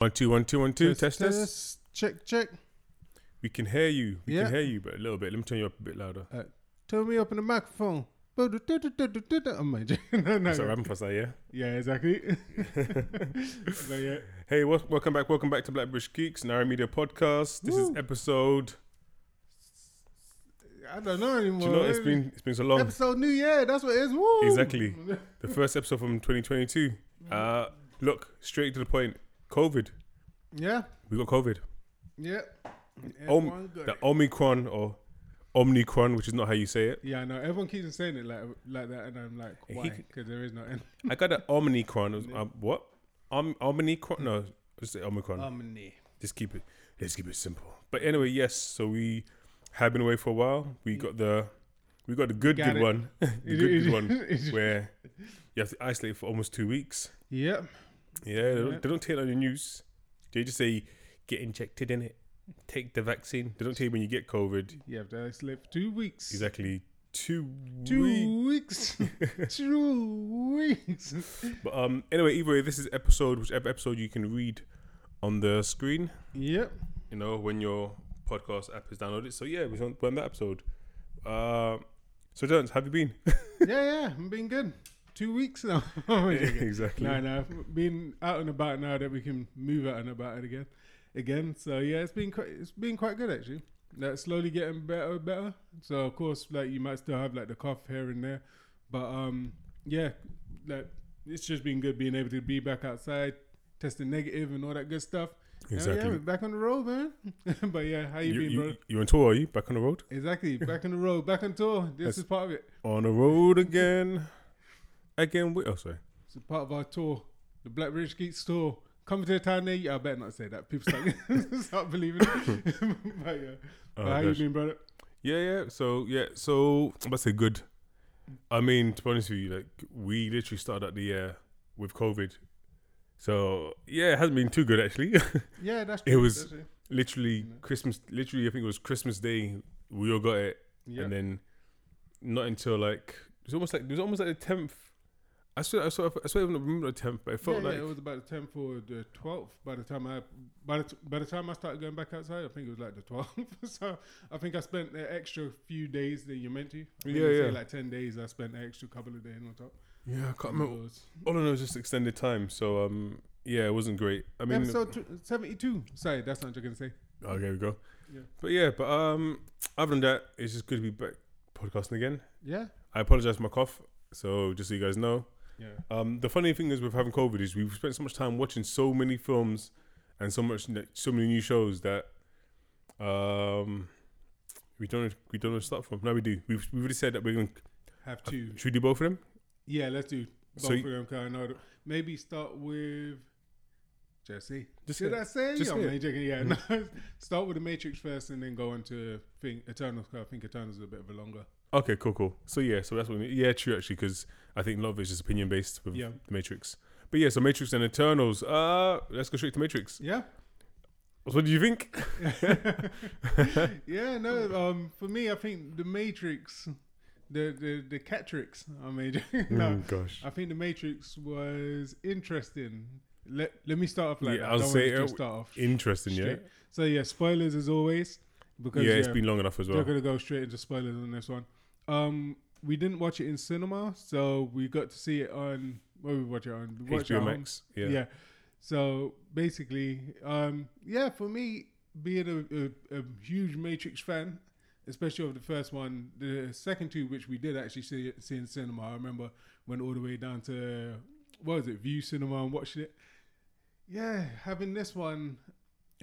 One two one two one two. Test test. Check check. We can hear you. We Yeah. can hear you, but a little bit. Let me turn you up a bit louder. Turn me up in the microphone. I'm my no, no, rapping for us, yeah? Yeah, exactly. but yeah, Hey, wel- welcome back. Welcome back to Black British Geeks, Nara Media Podcast. This is Woo. episode. I don't know anymore. Do you know it's been it's been so long? episode New Year. That's what it is. Woo! Exactly. The first episode from 2022. Uh, look straight to the point. COVID. Yeah. We got COVID. Yeah. Om- The. Omicron or Omnicron, which is not how you say it. yeah, I know. Everyone keeps on saying it like like that, and I'm like, why? Because there is no end. I got the Omnicron. It was, um, what? Om- Omnicron? No, just say Omicron. Omni. Just keep it. Let's keep it simple. But anyway, yes. So we have been away for a while. We got the we got the good Got good it. one, the good good one, where you have to isolate for almost two weeks. Yep. Yeah, they don't, they don't tell it on the news. They just say get injected in it, take the vaccine. They don't tell you when you get COVID. You have to isolate for two weeks. Exactly two Two weeks. weeks. two weeks. But um, anyway, either way, this is episode whichever episode you can read on the screen. Yep. You know when your podcast app is downloaded. So yeah, we're on, we're on that episode. Uh, so Jones, have you been? Yeah, yeah. I'm being good. Two weeks now. Exactly. no, no. I've been out and about now that we can move out and about it again. Again. So yeah, it's been quite it's been quite good actually. Like slowly getting better and better. So of course like you might still have like the cough here and there. But um yeah, like it's just been good being able to be back outside, testing negative and all that good stuff. Exactly. yeah, we're back on the road, man. but yeah, how you, you, been, you, bro? you on tour? Are you back on the road? Exactly. Back on the road, back on tour. This That's- is part of it. On the road again. Again. With, oh, sorry. It's a part of our tour, the Black British Geeks tour. Coming to the town near you. I better not say that. People start, start believing it. but yeah. Oh, but how you been, brother? Yeah, yeah. So yeah, so I'm about to say good. I mean, to be honest with you, like we literally started out the year with COVID. So yeah, it hasn't been too good actually. Yeah, that's true. It was- literally Mhm. Christmas. Literally, I think it was Christmas Day. We all got it, Yeah. and then not until like it was almost like it was almost like the tenth. I swear, I swear, I swear, I don't remember the tenth, but it felt yeah, like yeah, it was about the tenth or the twelfth. By the time I, by the, t- by the time I started going back outside, I think it was like the twelfth. so I think I spent the extra few days that you meant to. I think Yeah, they say yeah. like ten days. I spent an extra couple of days on top. yeah, I can't And it remember. was- All I know is just extended time. So um, yeah, it wasn't great. I mean, episode tw- seventy-two. Sorry, that's not what you're gonna say. oh, there we go. Yeah. But yeah, but um, other than that, it's just good to be back podcasting again. Yeah. I apologize for my cough. So just so you guys know, Yeah. um, the funny thing is with having COVID is we've spent so much time watching so many films and so much so many new shows that um, we don't we don't know to start from. No, we do. We've we've already said that we're going. To have to two. Should we do both of them? Yeah, let's do both So of them. Cause I know maybe start with Jesse. Just Did I say? Just oh, say it. man, joking. Yeah, no. start with the Matrix first, and then go into thing Eternals. I think Eternals is a bit of a longer. Okay, cool, cool. So yeah, so that's what. We, yeah, true actually, because I think a lot of it's just opinion based with Yeah. the Matrix. But yeah, so Matrix and Eternals. Uh, let's go straight to Matrix. Yeah. What do you think? yeah. No. Um. For me, I think the Matrix, the the the Catrix. I mean, no. Mm, gosh. I think the Matrix was interesting. Let Let me start off like Yeah, that. I'll say just start off. Interesting, yeah. So yeah, spoilers as always. Because Yeah, it's been long enough as well. We're gonna go straight into spoilers on this one. Um, we didn't watch it in cinema, so we got to see it on. What we watch it on? We watched it HBO. Max. Yeah. Yeah. So basically, um, yeah, for me, being a, a, a huge Matrix fan, especially of the first one, the second two, which we did actually see, see in cinema. I remember went all the way down to what was it, Vue Cinema, and watched it. Yeah, having this one,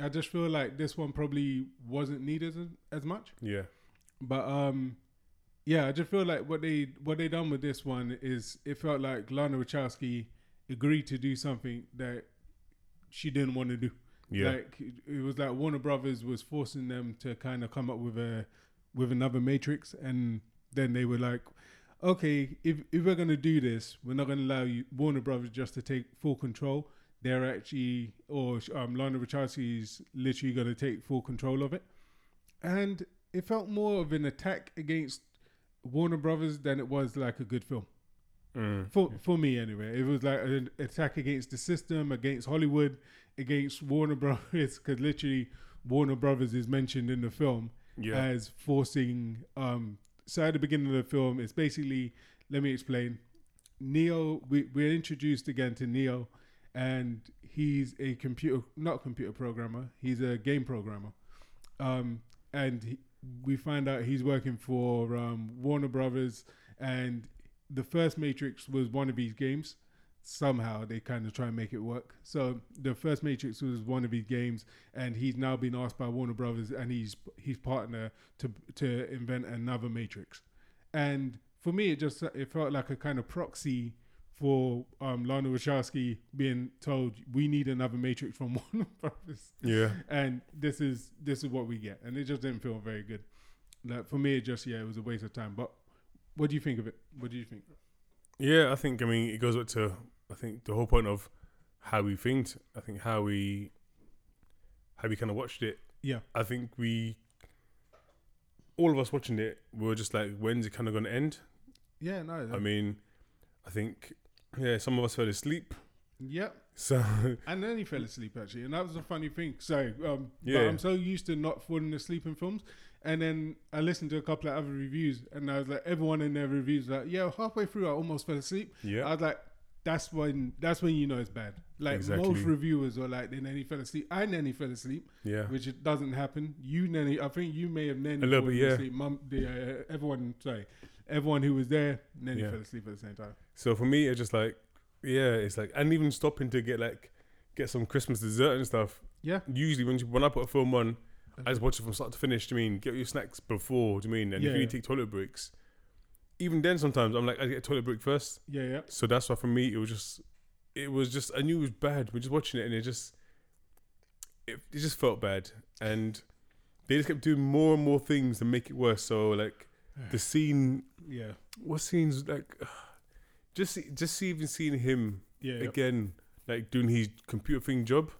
I just feel like this one probably wasn't needed as, as much. Yeah. But um, yeah, I just feel like what they what they done with this one is it felt like Lana Wachowski agreed to do something that she didn't want to do. Yeah. Like it was like Warner Brothers was forcing them to kind of come up with a with another Matrix, and then they were like, okay, if if we're gonna do this, we're not gonna allow you Warner Brothers just to take full control. They're actually, or um, Lana Wachowski's literally gonna take full control of it, and it felt more of an attack against Warner Brothers than it was like a good film. Mm. For for me anyway, it was like an attack against the system, against Hollywood, against Warner Brothers. Because literally, Warner Brothers is mentioned in the film Yeah. as forcing. Um, so at the beginning of the film, it's basically. Let me explain. Neo, we we're introduced again to Neo, and he's a computer, not computer programmer. He's a game programmer, um, and he, we find out he's working for um, Warner Brothers, and the first Matrix was one of these games. Somehow they kind of try and make it work. So the first Matrix was one of his games, and he's now been asked by Warner Brothers and he's his partner to to invent another Matrix. And for me, it just it felt like a kind of proxy for um, Lana Wachowski being told we need another Matrix from Warner Brothers yeah. and this is this is what we get, and it just didn't feel very good. Like for me, it just yeah, it was a waste of time. But what do you think of it? What do you think? Yeah, I think I mean it goes back to I think the whole point of how we think. I think how we how we kind of watched it. Yeah. I think we all of us watching it we were just like, when's it kind of going to end? Yeah, no, I mean, I think yeah, some of us fell asleep. yep. So And then he fell asleep actually, and that was a funny thing. So um, but Yeah. I'm so used to not falling asleep in films. And then I listened to a couple of other reviews, and I was like, everyone in their reviews like, yeah, halfway through I almost fell asleep. Yeah, I was like, that's when that's when you know it's bad. Like Exactly. most reviewers were like, they nearly fell asleep. I nearly fell asleep. yeah, which it doesn't happen. You nearly, I think you may have nearly A little bit, yeah. asleep. Mum, the, uh, everyone, sorry, everyone who was there nearly Yeah. fell asleep at the same time. So for me, it's just like, yeah, it's like, and even stopping to get like, get some Christmas dessert and stuff. Yeah, Usually, when you, when I put a film on, I just watch it from start to finish. Do you mean get your snacks before? Do you mean? And Yeah, if you yeah. take toilet breaks, even then sometimes I'm like, I get a toilet break first. yeah, yeah, So that's why for me it was just, it was just I knew it was bad. We're just watching it and it just, it, it just felt bad, and they just kept doing more and more things to make it worse. So like the scene, yeah, what scenes like, just just even seeing him yeah. yeah. again, like doing his computer thing job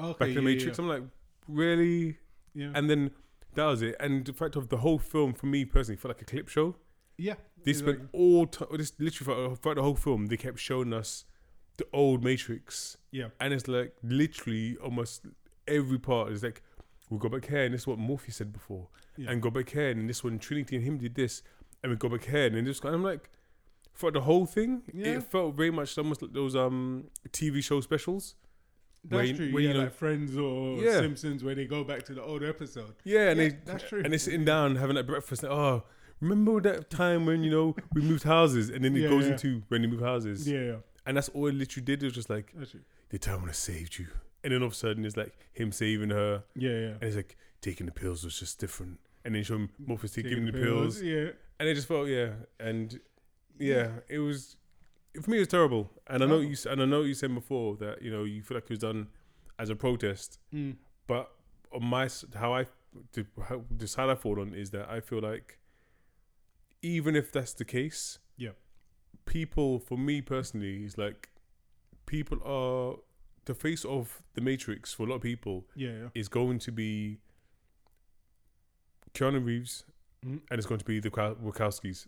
Okay, back in the yeah, Matrix. I'm like, really? Yeah. And then that was it. And the fact of the whole film for me personally felt like a clip show. yeah. They spent all time, this literally throughout, throughout the whole film, they kept showing us the old Matrix, Yeah, and it's like literally almost every part is like, we'll go back here, and this is what Morpheus said before, yeah. and go back here, and this one Trinity and him did this, and we go back here, and this, and I'm like, for the whole thing, Yeah. it felt very much almost like those um TV show specials. where that's you- true. where yeah, you know- like Friends or Yeah. Simpsons, where they go back to the old episode. Yeah, and they that's true. and they're sitting down having that breakfast. Like, oh, remember that time when you know we moved houses, and then it Yeah, goes yeah. into when you move houses, Yeah, yeah, and that's all it literally did. It was just like the time when I saved you, and then all of a sudden it's like him saving her, Yeah, yeah. and it's like taking the pills was just different, and then show him Morpheus Taking giving the pills, Yeah, and it just felt yeah, and yeah, it was for me it was terrible, and I know you s- and I know you said before that you know you feel like it was done as a protest, mm. but on my s- how I the, how, the side I fall on is that I feel like even if that's the case, Yeah. people for me personally is like people are the face of the Matrix for a lot of people yeah, yeah. is going to be Keanu Reeves Mhm. and it's going to be the Wachowskis.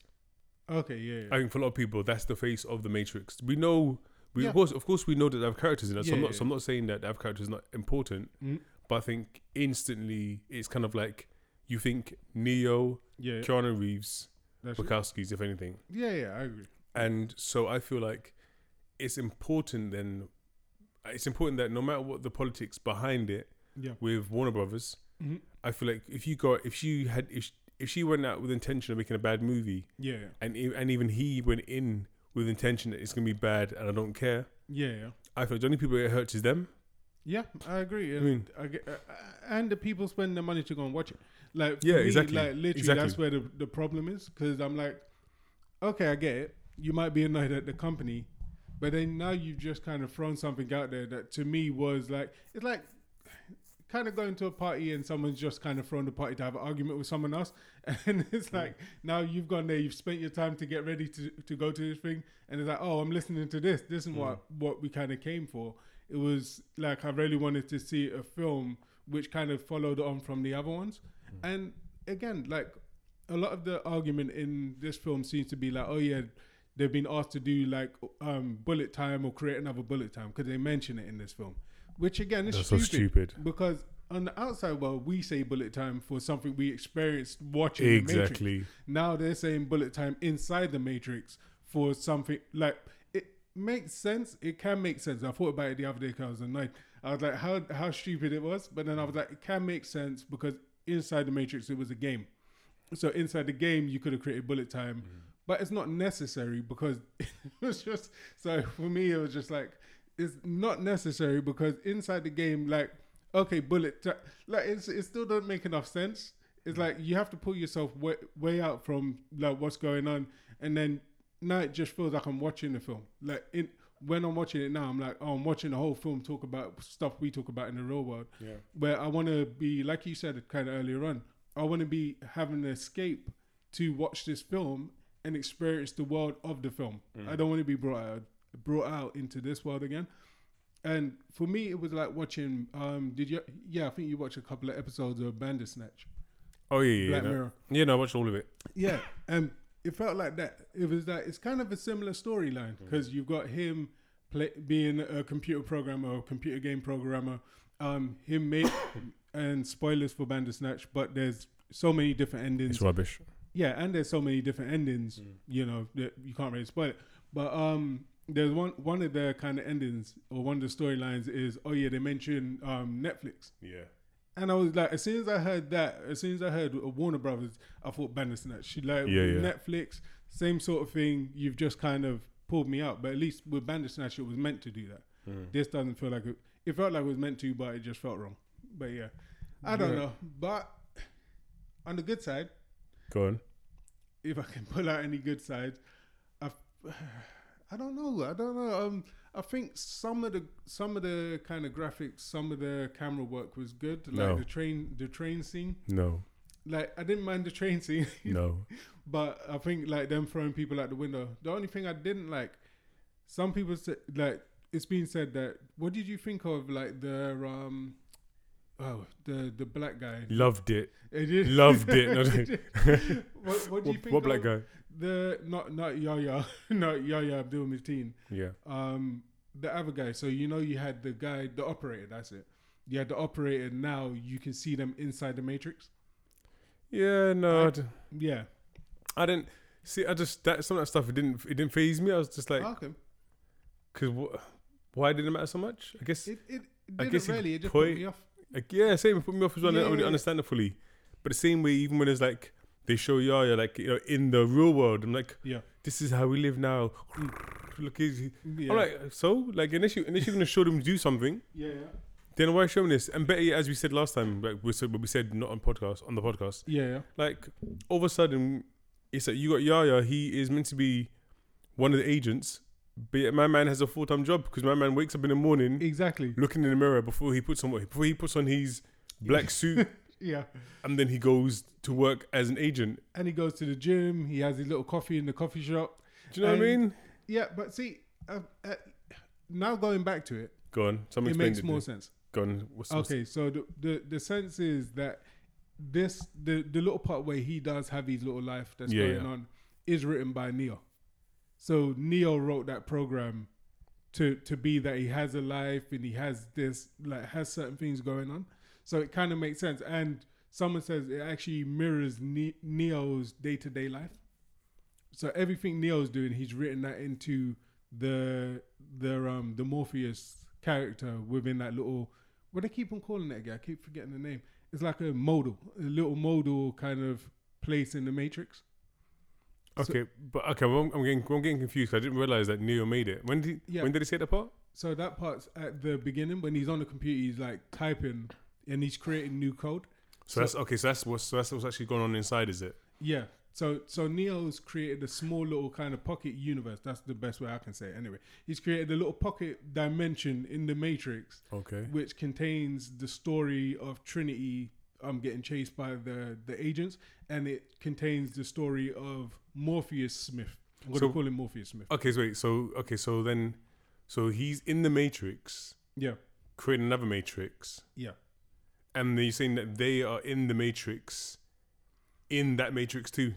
Okay, yeah, yeah. I think for a lot of people that's the face of the Matrix. We know. We Yeah. of course, of course, we know that they have characters in it. So, I'm not, so I'm not saying that they have characters not important. Mm. But I think instantly it's kind of like you think Neo, yeah. Keanu Reeves, That's true. If anything. yeah, yeah. I agree. And so I feel like it's important then. It's important that no matter what the politics behind it Yeah. with Warner Brothers, hmm I feel like if you got if she had if if she went out with intention of making a bad movie, Yeah, and and even he went in with intention that it's gonna be bad and I don't care. Yeah, yeah. I feel the only people it hurts is them. Yeah, I agree. I mean- I get, uh, and the people spend the money to go and watch it. Like, Yeah, me, exactly. Like, literally, Exactly. that's where the, the problem is. Because I'm like, okay, I get it. You might be annoyed at the company, but then now you've just kind of thrown something out there that to me was like, it's like kind of going to a party and someone's just kind of thrown the party to have an argument with someone else. And it's like, now you've gone there, you've spent your time to get ready to, to go to this thing. And it's like, oh, I'm listening to this. This is what, mm. what we kind of came for. It was like, I really wanted to see a film which kind of followed on from the other ones. And again, like a lot of the argument in this film seems to be like, oh yeah, they've been asked to do like um, bullet time or create another bullet time because they mention it in this film, which again is That's so stupid, stupid. because on the outside world we say bullet time for something we experienced watching the. Exactly. Now they're saying bullet time inside the Matrix for something like it makes sense. It can make sense. I thought about it the other day because I was annoyed. I was like, how how stupid it was, but then I was like, it can make sense because inside the Matrix it was a game. So inside the game you could have created bullet time, mm-hmm. but it's not necessary because it was just so for me it was just like it's not necessary because inside the game like okay bullet like it's, it still doesn't make enough sense. It's mm-hmm. like you have to pull yourself way, way out from like what's going on and then now it just feels like i'm watching the film. Like in when i'm watching it now i'm like oh i'm watching the whole film talk about stuff we talk about in the real world Yeah. where i want to be like you said kind of earlier on i want to be having an escape to watch this film and experience the world of the film i don't want to be brought out brought out into this world again and for me, it was like watching. Um, did you? Yeah, I think you watched a couple of episodes of Bandersnatch, Oh yeah, yeah. Black no. Mirror. Yeah, no, I watched all of it. Yeah, and it felt like that. It was like it's kind of a similar storyline because you've got him play, being a computer programmer or computer game programmer. Um, him made and spoilers for Bandersnatch, but there's so many different endings. It's rubbish. Yeah, and there's so many different endings. You know, that you can't really spoil it. But um, there's one one of the kind of endings or one of the storylines is oh yeah they mention um Netflix. Yeah. And I was like, as soon as I heard that, as soon as I heard Warner Brothers, I thought Bandersnatch. She like Yeah, yeah. Netflix, same sort of thing. You've just kind of pulled me out, but at least with Bandersnatch, it was meant to do that. Mm. This doesn't feel like it. It felt like it was meant to, but it just felt wrong. But yeah, I don't Yeah. know. But on the good side, Go on. if I can pull out any good sides, I, I don't know. I don't know. Um, I think some of the some of the kind of graphics, some of the camera work was good. Like No. the train, the train scene. No. Like I didn't mind the train scene, No. but I think like them throwing people out the window. The only thing I didn't like, some people said like it's been said that. What did you think of like the um, oh the the black guy? Loved it. It Loved it. No, what, what do you what, black of guy? The not not Yahya, not Yahya Abdul Mateen. Yeah. Um, the other guy. So you know you had the guy, the operator. That's it. You had the operator. Now you can see them inside the matrix. Yeah. No. I- d- Yeah. I didn't see. I just that some of that stuff. It didn't. It didn't phase me. I was just like, okay. because why did it matter so much? I guess. It it, it I didn't guess really. It just put put me off. Like, yeah, same. It put me off as well. I Yeah. would understand it fully. But the same way, even when it's like they show Yahya, like you know, in the real world, I'm like, Yeah. this is how we live now. Mm. Look, he's, Yeah. I'm like, so like, unless you unless you're gonna show them do something, yeah. Yeah. then why showing this? And Betty, as we said last time, like we said, but we said not on podcast on the podcast, Yeah. yeah. like all of a sudden, it's like you got Yahya. He is meant to be one of the agents, but my man has a full time job because my man wakes up in the morning Exactly. looking in the mirror before he puts on what before he puts on his black suit Yeah. and then he goes to work as an agent. And he goes to the gym. He has his little coffee in the coffee shop. Do you know what I mean? Yeah. But see, uh, uh, now going back to it, Go on. Someone it makes more sense. Go on. Okay, so the, the the sense is that this the the little part where he does have his little life that's Yeah, going yeah. on is written by Neo. So Neo wrote that program to to be that he has a life and he has this like has certain things going on. So it kind of makes sense. And someone says it actually mirrors ne- Neo's day to day life. So everything Neo's doing, he's written that into the the um the Morpheus character within that little what they keep on calling that again. I keep forgetting the name. It's like a modal, a little modal kind of place in the Matrix. So- okay, but okay, well, I'm, I'm getting I'm getting confused. I didn't realize that Neo made it. When did Yeah. when did he say that part? So that part's at the beginning when he's on the computer. He's like typing and he's creating new code. So, So- that's okay. So that's what's so that's what's actually going on inside, is it? Yeah. So so Neo's created a small little kind of pocket universe. That's the best way I can say it. Anyway, he's created a little pocket dimension in the Matrix, Okay. which contains the story of Trinity um getting chased by the the agents, and it contains the story of Morpheus Smith. Gonna So- call him Morpheus Smith. Okay. So wait. So okay. So then, so he's in the Matrix, Yeah. creating another Matrix, Yeah. And then you're saying that they are in the Matrix, in that Matrix too.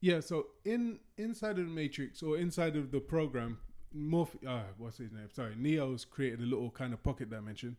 Yeah, so in inside of the Matrix or inside of the program, Morph uh, what's his name? Sorry, Neo's created a little kind of pocket dimension.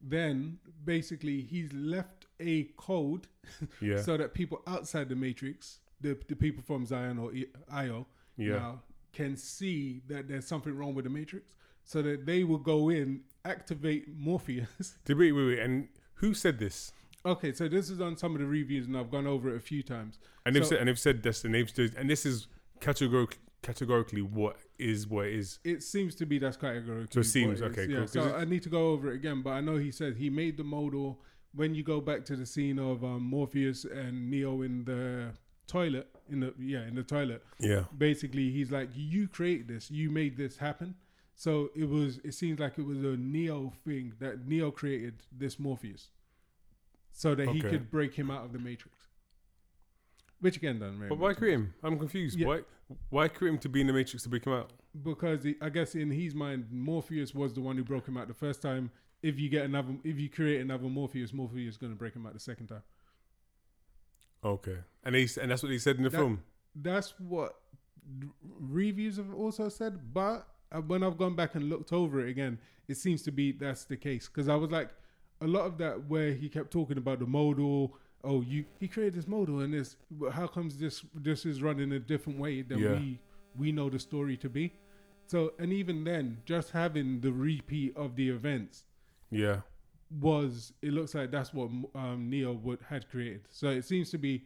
Then basically he's left a code Yeah. so that people outside the Matrix, the the people from Zion or Io, yeah. now can see that there's something wrong with the Matrix, so that they will go in, activate Morpheus. Wait, wait, wait. And who said this? okay, so this is on some of the reviews, and I've gone over it a few times. And they've So- said and they've said this and they've stood and this is categorically categorically what is what it is. It seems to be that's categorically. So it seems, what it is. okay, Yeah, so I need to go over it again, but I know he said he made the model when you go back to the scene of um, Morpheus and Neo in the toilet. In the yeah, in the toilet. Yeah. Basically, he's like, "You created this. You made this happen." So it was. It seems like it was a Neo thing that Neo created this Morpheus, so that he could break him out of the Matrix. Which again doesn't really But why create him? I'm confused. Yeah. Why why create him to be in the Matrix to break him out? because he, I guess in his mind, Morpheus was the one who broke him out the first time. If you get another, if you create another Morpheus, Morpheus is going to break him out the second time. Okay. And they and that's what he said in the That- film. That's what reviews have also said. But when I've gone back and looked over it again, it seems to be that's the case. Because I was like, a lot of that where he kept talking about the modal. Oh, you he created this modal and this. but How comes this this is running a different way than Yeah. we we know the story to be? So and even then, just having the repeat of the events Yeah. was it looks like that's what um, Neo would had created. So it seems to be,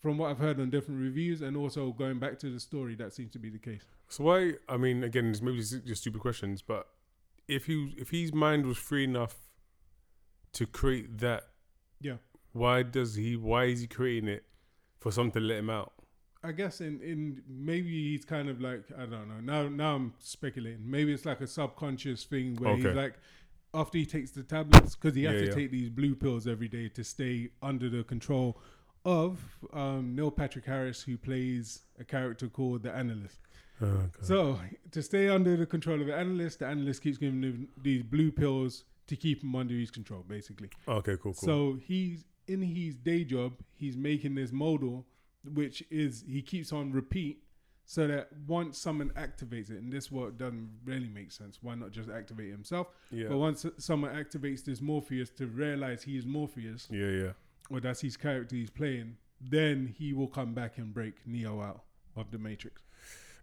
from what I've heard on different reviews, and also going back to the story, that seems to be the case. So why? I mean, again, it's maybe just stupid questions, but if he if his mind was free enough to create that, Yeah. why does he? Why is he creating it for something to let him out? I guess in in maybe he's kind of like I don't know. Now now I'm speculating. Maybe it's like a subconscious thing where he's like after he takes the tablets because he has Yeah, to yeah. take these blue pills every day to stay under the control of um, Neil Patrick Harris, who plays a character called the Analyst. Oh, So to stay under the control of the analyst, the analyst keeps giving him these blue pills to keep him under his control, basically. okay, cool, cool. So he's in his day job, he's making this model, which is he keeps on repeat, so that once someone activates it, and this what doesn't really make sense. Why not just activate himself? yeah, But once someone activates this Morpheus to realize he is Morpheus, yeah, yeah. or that's his character he's playing, then he will come back and break Neo out of the Matrix.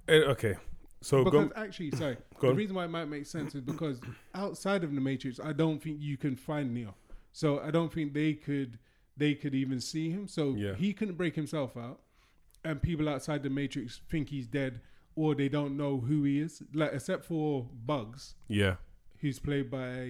Eh, okay, so because go, actually, sorry, go the on. reason why it might make sense is because outside of the Matrix, I don't think you can find Neo. So I don't think they could they could even see him. So Yeah. he couldn't break himself out, and people outside the Matrix think he's dead or they don't know who he is. Like except for Bugs, yeah, who's played by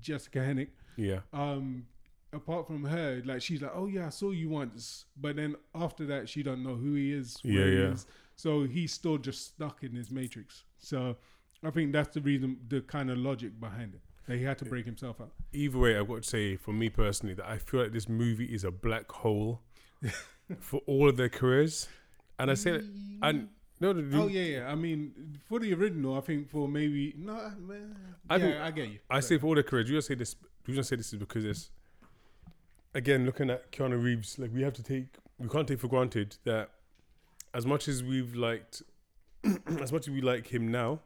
Jessica Henwick. yeah, Um, apart from her, like she's like, oh yeah, I saw you once, but then after that, she don't know who he is. Yeah, he yeah. is. So he's still just stuck in his matrix. So I think that's the reason, the kind of logic behind it. That he had to break himself out. either way, I've got to say, for me personally, that I feel like this movie is a black hole for all of their careers. And I say that, and no, the, Oh yeah, yeah. I mean, for the original, I think for maybe no, man. I yeah, I get you. I say for all their careers, you just say this. You just say this is because it's again looking at Keanu Reeves. Like we have to take, we can't take for granted that as much as we've liked, as much as we like him now,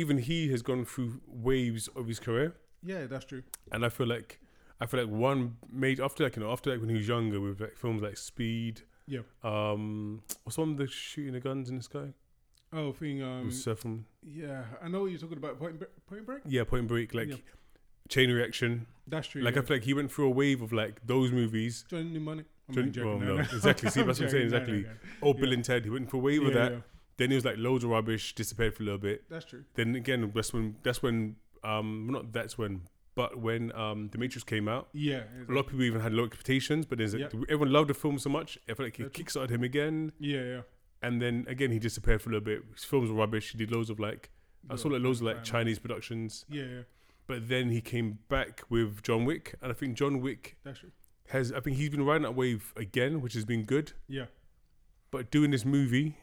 even he has gone through waves of his career. yeah, that's true. and I feel like I feel like one made after like you know after like when he was younger with like films like Speed. Yeah. Um, what's one with the shooting the guns in the sky? Oh, thing. Um, With Seth from yeah, I know what you're talking about. Point, point Break. yeah, Point Break, like Yeah. Chain Reaction. That's true. Like yeah. I feel like he went through a wave of like those movies. Johnny Mnemonic. I'm Johnny- joking. well, No, no, exactly. See, that's what I'm saying, joking. No, no, exactly. Oh, Bill and Ted. He went for a wave of Yeah, that. yeah. Then he was like loads of rubbish, disappeared for a little bit. That's true. Then again, that's when that's when um not that's when, but when um the Matrix came out. Yeah. A lot of people even had low expectations, but there's Yeah. everyone loved the film so much. I feel like it kickstarted him again, Yeah, yeah. and then again he disappeared for a little bit. His films were rubbish. He did loads of like I saw like loads of like Chinese productions, Yeah, yeah. but then he came back with John Wick, and I think John Wick That's true. Has I think he's been riding that wave again, which has been good. Yeah. But doing this movie,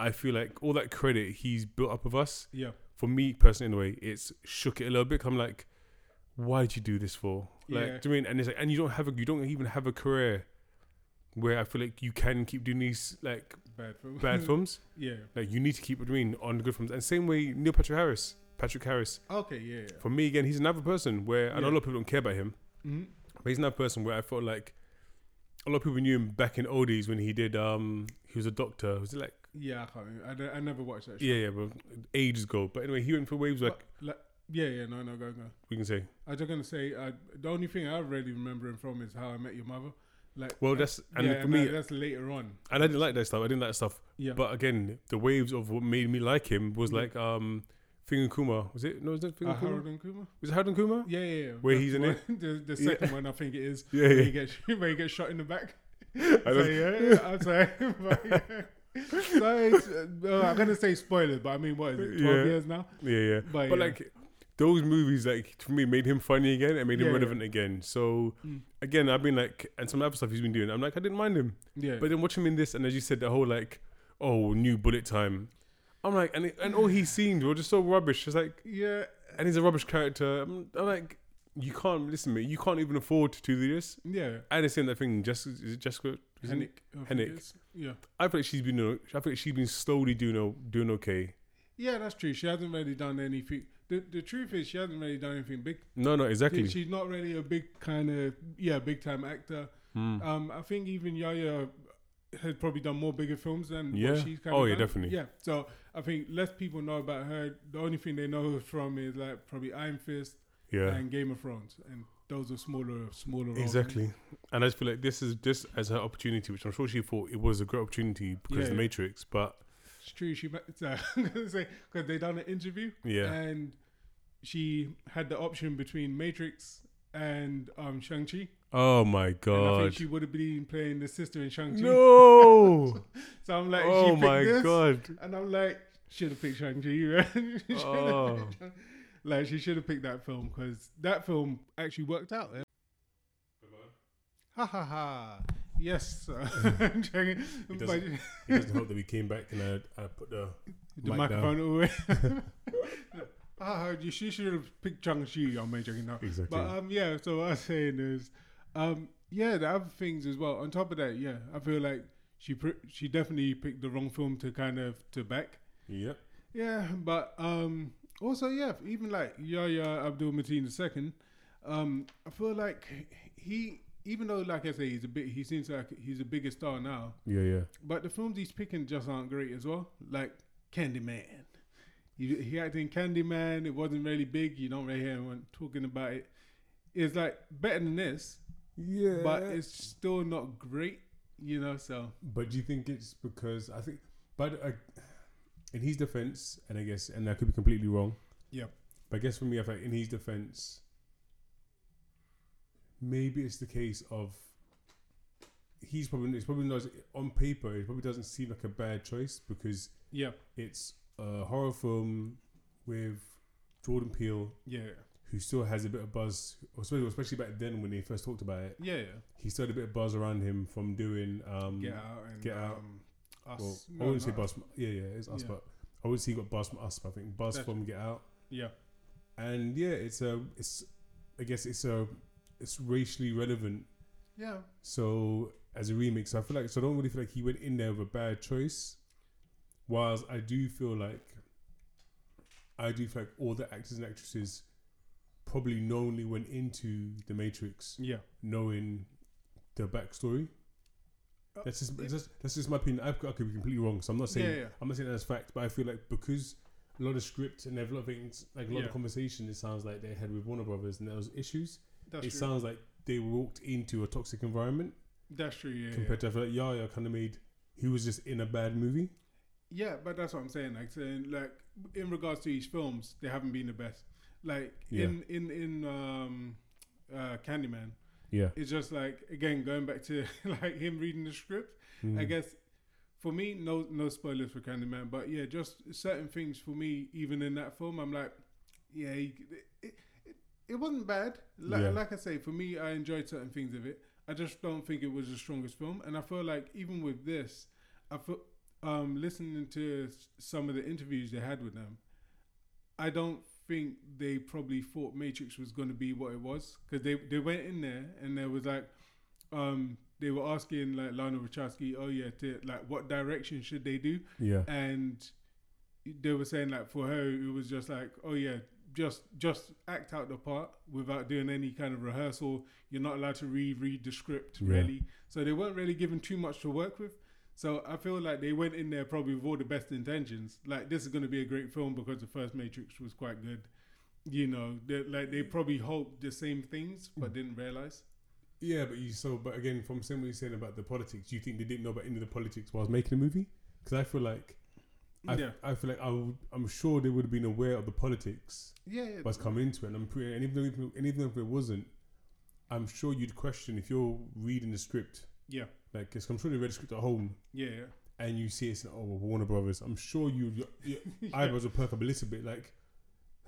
I feel like all that credit he's built up of us. Yeah. For me personally, in a way, it's shook it a little bit. I'm like, why did you do this for? Like, Yeah. do you mean? And it's like, and you don't have a, you don't even have a career where I feel like you can keep doing these like Bad film. bad films. Yeah. Like you need to keep doing on the good films. And same way Neil Patrick Harris, Patrick Harris. Okay. Yeah. yeah. For me again, he's another person where I know a lot of people don't care about him, Mhm. But he's another person where I felt like a lot of people knew him back in oldies when he did. um He was a doctor. Was it like Yeah. I can't. Remember. I, I never watched that. Show. yeah, yeah, but ages ago. But anyway, he went for waves like like, yeah. Yeah. No. No. Go. Go. we can say. I was just gonna say uh, the only thing I really remember him from is How I Met Your Mother. Like. Well, that's and yeah, for me, that's later on. and I didn't like that stuff. I didn't like that stuff. Yeah. But again, the waves of what made me like him was Mhm. like um Thing and Kuma. Was it? No, was it Thing Uh, Kuma? Harold and Kumar. Was it Harold and Kuma? Yeah, yeah, yeah. Where That's he's in the it? one- The, the Yeah. second one, I think it is. Yeah, Where yeah. he gets where he gets shot in the back. I so, yeah, I'm sorry. But, yeah. So uh, I'm gonna say spoilers, but I mean, what is it? Twelve Yeah. years now. Yeah, yeah. But, But yeah. like those movies, like for me, made him funny again and made him Yeah, relevant again. So Mm. again, I've been like, and some other stuff he's been doing. I'm like, I didn't mind him, Yeah, but then watch him in this, and as you said, the whole like, oh, new bullet time. I'm like, and it, and all he seemed were just so rubbish. It's like, yeah, and he's a rubbish character. I'm, I'm like, you can't listen, to me. You can't even afford to do this. yeah. And I understand that thing. Just is it Jessica? Henwick, I think Henwick. Yeah, I feel like she's been. I feel like she's been slowly doing doing okay. yeah, that's true. She hasn't really done anything. The the truth is, she hasn't really done anything big. No, no, exactly. She's not really a big kind of yeah, big time actor. Mm. Um, I think even Yahya has probably done more bigger films than Yeah. what she's kind Oh, of yeah, done. definitely. Yeah, so I think less people know about her. The only thing they know her from is like probably Iron Fist yeah. and Game of Thrones, and those are smaller, smaller roles. Exactly, and I just feel like this is this as her opportunity, which I'm sure she thought it was a great opportunity because Yeah, of the. Matrix. But It's true. She so, I'm gonna say because they done an interview yeah, and she had the option between Matrix and um Shang Chi, oh my and I god, think she would have been playing the sister in Shang Chi. no, So I'm like, oh she my this, god, and I'm like, should have picked Shang Chi. Right? Oh. Like she should have picked that film because that film actually worked out. Yeah? Ha ha ha! Yes, I'm But- doesn't- it doesn't help that we came back and I, I put the the mic microphone away. Ah, you she should have picked Shang Chi. I'm joking now. exactly. But um, yeah. So what I was saying is, um, yeah, the other things as well. On top of that, yeah, I feel like she pr- she definitely picked the wrong film to kind of to back. yep. Yeah, but um, also yeah, even like Yahya Abdul Mateen II, um, I feel like he, even though like I say he's a bit, he seems like he's a bigger star now, Yeah, yeah. but the films he's picking just aren't great as well. Like Candyman, he he acted in Candyman. It wasn't really big. You don't really hear anyone talking about it. It's like better than this, Yeah. but it's still not great. You know, so But do you think it's because I think, but I, in his defense, and I guess, and I could be completely wrong. Yeah. But I guess for me, I think in his defense, maybe it's the case of he's probably it's probably not on paper. It probably doesn't seem like a bad choice because yeah, it's a horror film with Jordan Peele, yeah, who still has a bit of buzz, especially especially back then when they first talked about it. yeah, yeah. He still had a bit of buzz around him from doing um, Get out and Get Out. Um, us. Well, No, I wouldn't say buzz. From, yeah, yeah, it's us, Yeah. but I would say he got buzz from us. But I think buzz That's- from Get Out, Yeah, and yeah, it's a, it's, I guess it's a, it's racially relevant. yeah, So as a remix, so I feel like so I don't really feel like he went in there with a bad choice. Whilst I do feel like, I do feel like all the actors and actresses probably knowingly went into the Matrix yeah. knowing the backstory. Uh, That's just, that's that's just my opinion. I've got, I could be completely wrong, so I'm not saying Yeah, yeah. I'm not saying that's fact, but I feel like because a lot of script and a lot of things, like a lot Yeah. of conversation, it sounds like they had with Warner Brothers and there was issues. That's it true. sounds like they walked into a toxic environment That's true. Yeah, compared to I feel like Yahya kind of made he was just in a bad movie. yeah. yeah, but that's what I'm saying. Like saying, like in regards to these films, they haven't been the best. Like Yeah. in in in um, uh, Candyman, Yeah, it's just like again going back to like him reading the script. Mm. I guess for me, no no spoilers for Candyman, but yeah, just certain things for me, even in that film, I'm like, yeah, it, it, it wasn't bad. Like, Yeah. like I say, for me, I enjoyed certain things of it. I just don't think it was the strongest film, and I feel like even with this, I feel um, listening to some of the interviews they had with them, I don't think they probably thought Matrix was going to be what it was because they they went in there and there was like um, they were asking like Lana Wachowski, oh yeah, to, like what direction should they do? Yeah. And they were saying like for her, it was just like, oh yeah, just just act out the part without doing any kind of rehearsal. You're not allowed to read read the script Yeah. really, so they weren't really given too much to work with. So I feel like they went in there probably with all the best intentions. Like this is going to be a great film because the first Matrix was quite good. You know, they, like they probably hoped the same things but hmm. didn't realize. Yeah, but you so but again from same what you're saying about the politics, do you think they didn't know about any of the politics while making the movie? Because I feel like I, yeah, I feel like I would, I'm sure they would have been aware of the politics yeah, yeah. was coming into it, and I'm pretty, and even though even, and even if it wasn't, I'm sure you'd question if you're reading the script, yeah, like 'cause I'm sure they read the script at home yeah, yeah. and you see it's oh Warner Brothers. I'm sure you your, your eyebrows will perk up a little bit, like,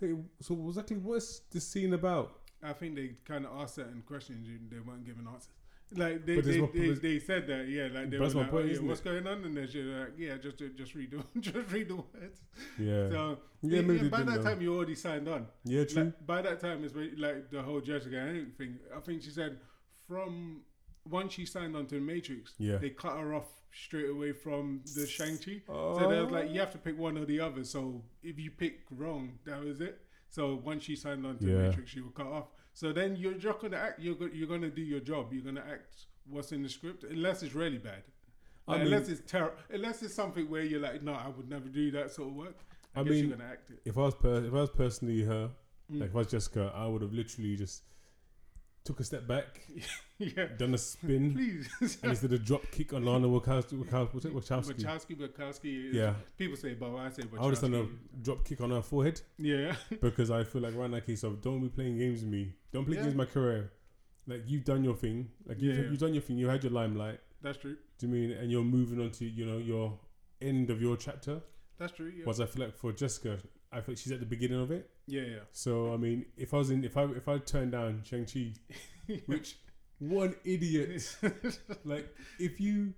hey, so exactly what's the scene about? I think they kind of asked certain questions and they weren't giving answers. Like they they, they, they said that yeah, like they were like, point, oh, yeah, what's it? going on? And then she like, yeah, just just read the just read the words. Yeah, So yeah, they by that know. time you already signed on. yeah, true. Like, by that time when, like the whole Jessica Henry thing. I think she said from once she signed on to the Matrix, Yeah. they cut her off straight away from the Shang Chi. So they was like, you have to pick one or the other. So if you pick wrong, that was it. So once she signed on to Yeah. the Matrix, she was cut off. So then you're just gonna act. You're go, you're gonna do your job. You're gonna act what's in the script, unless it's really bad. Like, mean- unless it's terrible. Unless it's something where you're like, no, I would never do that sort of work. I, I mean, you're gonna act it. if I was per- if I was personally her, Mm. like if I was Jessica, I would have literally just took a step back, yeah, done a spin, please. and instead of drop kick on Lana Wachowski, Wachowski, Wachowski, Wachowski, Bukowski. Is, yeah, People say Bo. I say Wachowski. I would have done a drop kick on her forehead Yeah. because I feel like right that case of don't be playing games with me, don't play Yeah. games with my career. Like you've done your thing, like you've, Yeah. you've done your thing, you had your limelight. That's true. Do you mean? And you're moving on to you know your end of your chapter. That's true. Yeah. Was I feel like for Jessica, I think she's at the beginning of it. Yeah. Yeah. So I mean, if I was in, if I if I turned down Shang Chi, which one idiot like if you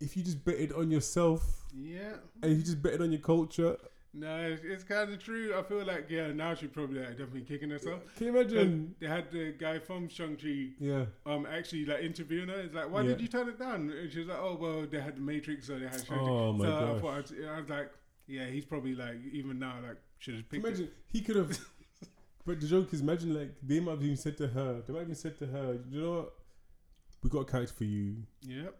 if you just betted on yourself yeah. and you just betted on your culture, No, it's, it's kind of true. I feel like yeah, now she's probably like, definitely kicking herself. can you imagine? They had the guy from Shang Chi Yeah, um actually like interviewing her. It's like, why Yeah. did you turn it down? And she was like, oh well, they had the Matrix, so they had Shang Chi. Oh, my so gosh. I'd- I was like, yeah, he's probably like even now like should have picked it. imagine he could have. but the joke is, imagine like they might have even said to her, they might have even said to her, you know what, we got a character for you. Yep,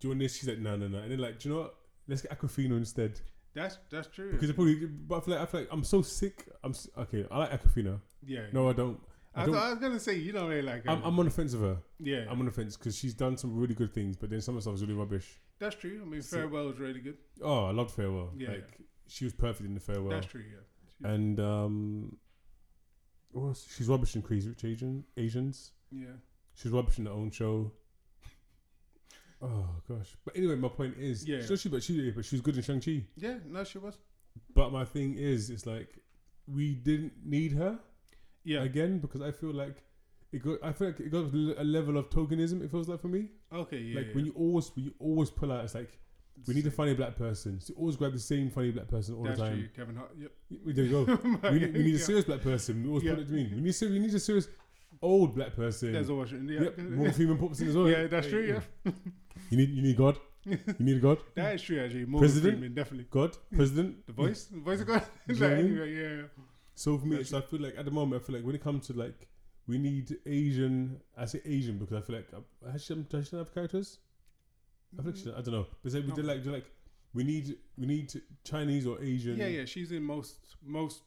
Do you want this? She's like, no, no, no. And then like, do you know what? Let's get Awkwafina instead that's that's true. because probably. But I feel like I feel like I'm so sick. I'm s- okay. I like Awkwafina. yeah, No, I don't. I I, don't. thought, I was gonna say you don't really like. Her. I'm, um, I'm on the fence of her. yeah, I'm on the fence because she's done some really good things, but then some of the stuff is really rubbish. that's true. I mean, Farewell is really good. Oh, I loved Farewell. Yeah, like she was perfect in the Farewell. That's true. Yeah, And um, she's rubbish in Crazy Rich Asian, Asians. yeah. She's rubbish in her own show. Oh gosh! But anyway, my point is, Yeah. so she, but she, but she was good in Shang Chi. Yeah, no, she was. But my thing is, it's like we didn't need her Yeah. again because I feel like it got. I feel like it got a level of tokenism. It feels like for me, okay. Yeah. like yeah. when you always, when you always pull out, it's like we need a funny black person. So always grab the same funny black person all That's the time. true. Kevin Hart. Yep. We There you go. we, need, we need a serious black person. We always Yeah. put it to me. We need, we need a serious old black person. Denzel Washington. Yeah. Yep, Morgan Freeman pops in as well. Yeah, that's true. Yeah. You need you need God. You need a God. That is true. Actually, Morgan President? Freeman, definitely. God, President. The voice, the voice of God. Like, I mean? anyway, yeah. So for me, it's, I feel like at the moment, I feel like when it comes to like, we need Asian. I say Asian because I feel like uh, has she, does she have characters? Like I don't know. But like, we did like, do like we need we need Chinese or Asian. Yeah, yeah. She's in most most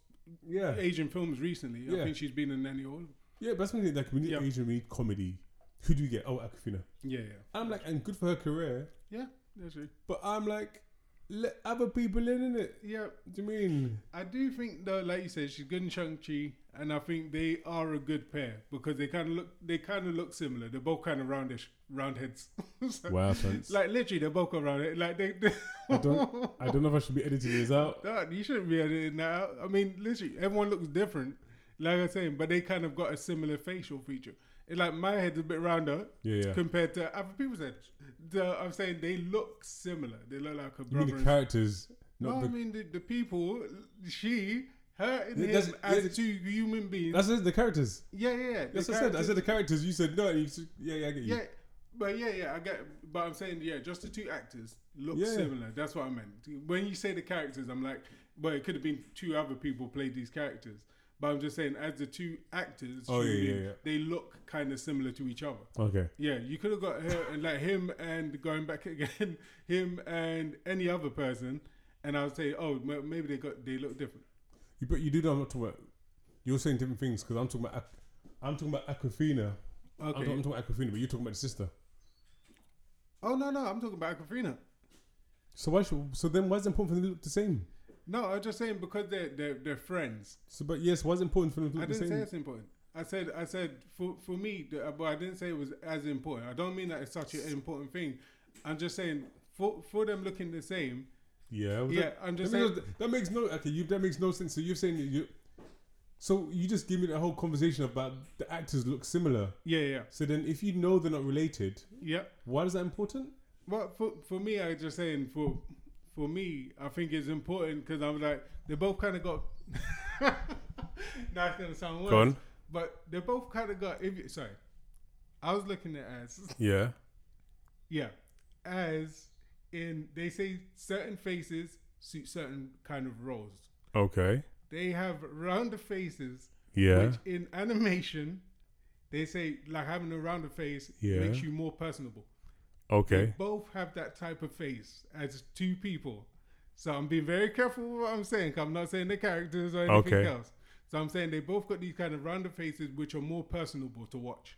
yeah, Asian films recently. I think she's been in any all. yeah. But that's something like we need Yeah. Asian. We need comedy. Who do we get? Oh, Awkwafina. Yeah, yeah. I'm like, and good for her career. Yeah, that's true. But I'm like, let other people in, innit? Yeah, What do you mean? I do think though, like you said, she's good in Shang Chi, and I think they are a good pair because they kind of look they kind of look similar. They're both kind of roundish, round heads. So, Wow, thanks. Like literally, they're both around it. Like they. they I don't, I don't know if I should be editing this out. No, you shouldn't be editing that out. I mean, literally, everyone looks different. Like I was saying, but they kind of got a similar facial feature. It's like my head's a bit rounder Yeah, yeah. compared to other people's head. The, I'm saying they look similar. They look like a You mean the characters, no, not I mean the, the people. She, her, and him as two human beings. That's it, the characters. yeah, yeah, yeah. That's The what I said. I said the characters. You said no. You said, yeah, yeah, I get you. Yeah, But yeah, yeah, I get. But I'm saying, yeah, just the two actors look Yeah. similar. That's what I meant. When you say the characters, I'm like, well, it could have been two other people played these characters. But I'm just saying, as the two actors, Oh, yeah, yeah, yeah. they look kind of similar to each other. Okay. Yeah, you could have got her, and like him and going back again, him and any other person, and I would say, oh, maybe they got they look different. You, but you do know I'm not talking about. You're saying different things because I'm talking about. I'm talking about Awkwafina. I'm, Okay. talking, I'm talking about Awkwafina, but you're talking about the sister. oh no, no, I'm talking about Aquafina. So why should? So then, why is it important for them to look the same? No, I was just saying because they're they're, they're friends. So, but yes, it important for them to I look the didn't same? say it's important. I said I said for for me, the- uh, but I didn't say it was as important. I don't mean that it's such an important thing. I'm just saying for for them looking the same. Yeah. well, Yeah, that- I'm just makes saying. no, that makes no. Okay, you, that makes no sense. So you're saying you. So you just give me that whole conversation about the actors look similar. Yeah, yeah, So then, if you know they're not related, yeah. why is that important? Well, for for me, I was just saying for for me, I think it's important because I'm like they both kind of got. now it's gonna sound worse, Go on. but they both kind of got. If you, sorry, I was looking at as Yeah. yeah, as in they say certain faces suit certain kind of roles. Okay. They have rounder faces, Yeah. which in animation, they say like having a rounder face Yeah. makes you more personable. Okay. They both have that type of face as two people. So I'm being very careful with what I'm saying. I'm not saying the characters or anything Okay. else. So I'm saying they both got these kind of rounder faces which are more personable to watch.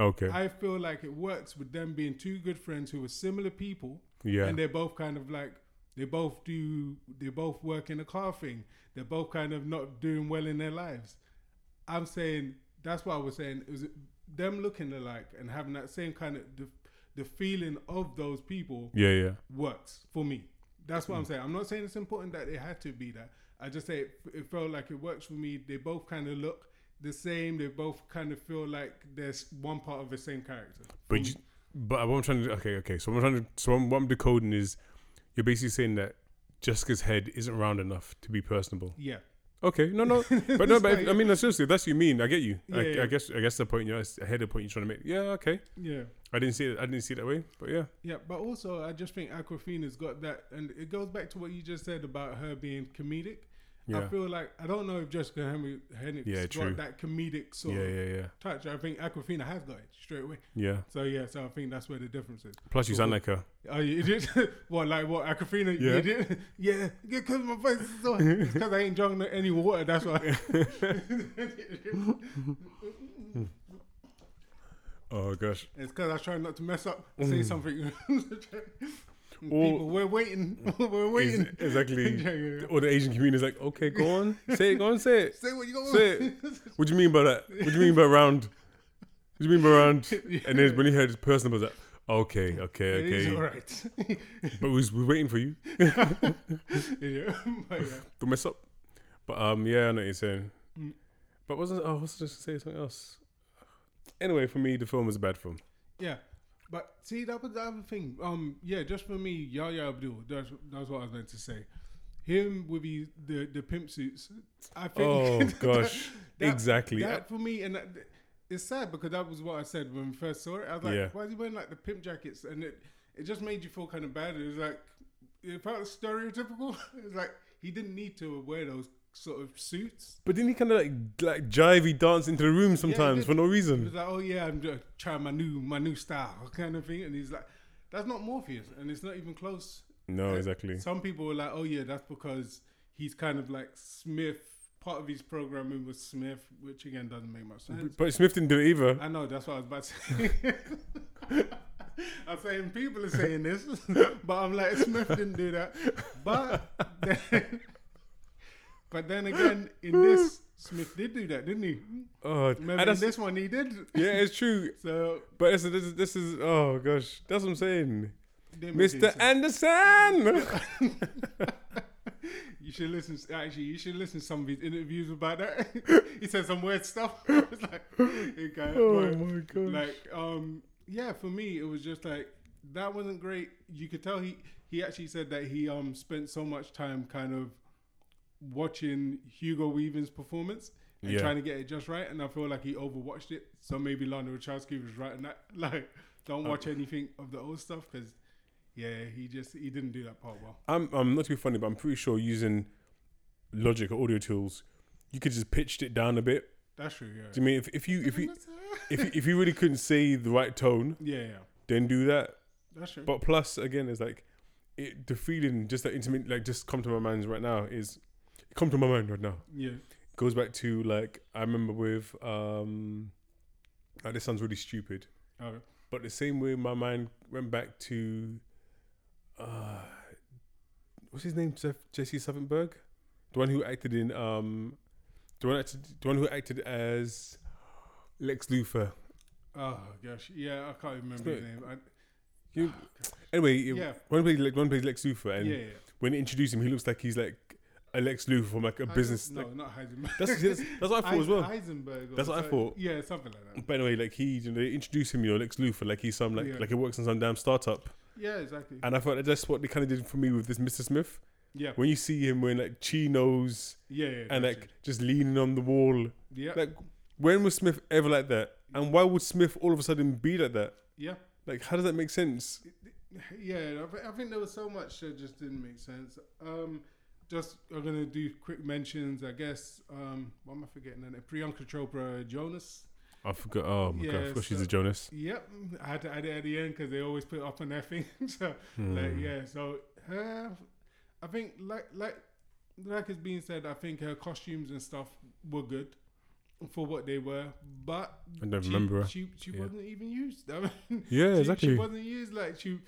Okay. I feel like it works with them being two good friends who are similar people Yeah. and they're both kind of like they both do they both work in a car thing they're both kind of not doing well in their lives i'm saying that's what i was saying is them looking alike and having that same kind of the, the feeling of those people Yeah. Yeah. works for me. That's what i'm saying. I'm not saying it's important that it had to be that. I just say it, it felt like it works for me. They both kind of look the same. They both kind of feel like there's one part of the same character. But you, but what I'm trying to okay okay. So I'm trying to so what I'm decoding is you're basically saying that Jessica's head isn't round enough to be personable. yeah Okay, no, no, but no, but like- I mean, seriously, that's what you mean. I get you. I, Yeah, yeah. I guess, I guess the point you're, I heard the point you're trying to make. Yeah, okay. yeah I didn't see it. I didn't see it that way, but yeah, Yeah, but also I just think Awkwafina's got that, and it goes back to what you just said about her being comedic. I feel like I don't know if Jessica Henry Henwick's Yeah, got true. that comedic sort yeah, of yeah, yeah, touch. I think Awkwafina has got it straight away. yeah. So yeah, so I think that's where the difference is. Plus, you sound like her. Oh, you did? what like what Awkwafina? Yeah. You did? Yeah, because my face is so. Because I ain't drunk any water. That's why. Oh gosh. it's because I was trying not to mess up. Mm. Say something. Or- People, we're waiting. we're waiting. Ex- exactly. Yeah, yeah, yeah. Or the Asian community is like, okay, go on, say it, go on, say it. Say what you got. Say it. What do you mean by that? What do you mean by round? What do you mean by round? And then when he heard his person was like, okay, okay, okay. all right. But we was, we waiting for you. yeah, yeah. Don't mess up. But um, yeah, I know what you're saying. Mm. But wasn't oh, I was just say something else. Anyway, for me, the film was a bad film. Yeah. But see, that was the other thing. Um, yeah, just for me, Yahya Abdul. That's that's what I was meant to say. Him with his, the the pimp suits. I think. Oh gosh, that- exactly. That for me, and that, it's sad because that was what I said when we first saw it. I was like, Yeah. why is he wearing like the pimp jackets? And it it just made you feel kind of bad. It was like it felt stereotypical. It's like he didn't need to wear those sort of suits. but didn't he kind of like like jivey dance into the room sometimes for no He reason? was like, "Oh yeah, I'm just trying my new my new style kind of thing," and he's like, "That's not Morpheus, and it's not even close." No, exactly. Some people were like, "Oh yeah, that's because he's kind of like Smith. Part of his programming was Smith, which again doesn't make much sense." But Smith didn't do it either. I know that's what I was about to say. I'm saying people are saying this, but I'm like Smith didn't do that. But then, but then again, in this Smith did do that, didn't he? Oh, and in this one he did. yeah, it's true. So But this, this, is- this is oh gosh, that's what I'm saying, Mr. Anderson. You should listen. Actually, you should listen to some of his interviews about that. he said some weird stuff. it's like, okay, oh but, my god. like, um, yeah. For me, it was just like that wasn't great. You could tell he he actually said that he um spent so much time kind of watching Hugo Weaving's performance and Yeah. trying to get it just right. And I feel like he overwatched it. So maybe Lana Wachowski was right in that. Like, don't Uh, watch anything of the old stuff because, yeah, he just he didn't do that part well. I'm, I'm not to be funny, but I'm pretty sure using Logic or audio tools, you could just pitched it down a bit. That's true. Yeah. Do you mean if, if you if you if you, if you really couldn't say the right tone, yeah, yeah, then do that. that's true. But plus, again, it's like it, the feeling, just that intimate, like just come to my mind right now is come to my mind right now. yeah, Goes back to like I remember with um, like, this sounds really stupid, okay. but the same way my mind went back to uh, what's his name, Jeff, Jesse Sutherland, the one who acted in um, the one acted, the one who acted as Lex Luthor. Oh gosh, yeah, I can't even remember his name. I, You, anyway, Yeah. one plays like one plays Lex Luthor, and yeah, yeah. when they introduce him, he looks like he's like a Lex Luthor from like a Heisen- business. No, Like, not Heisenberg. that's, that's that's what I thought as well. Heisenberg. or That's what I so- thought. Yeah, something like that. But anyway, like he, you know, they introduce him, you know, Lex Luthor, like he's some like Yeah. like he works in some damn startup, Yeah, exactly. and I thought that's what they kind of did for me with this Mr. Smith. Yeah, When you see him wearing like chinos yeah, yeah. and like just leaning on the wall, yeah, like when was Smith ever like that? And why would Smith all of a sudden be like that? yeah, Like, how does that make sense? yeah. I, thi- I think there was so much that just didn't make sense. Um, just I'm gonna do quick mentions. I guess. Um, what am I forgetting? Name? Priyanka Chopra Jonas. I forgot. Oh my god, I Yeah, forgot she's a Jonas. Yep, I had to add it at the end because they always put it up on their thing. so like Hmm. yeah, so her, I think like like like it's being said, I think her costumes and stuff were good for what they were, but I don't she, remember. her. She she Yeah. wasn't even used. I mean, Yeah, she, exactly. She wasn't used like she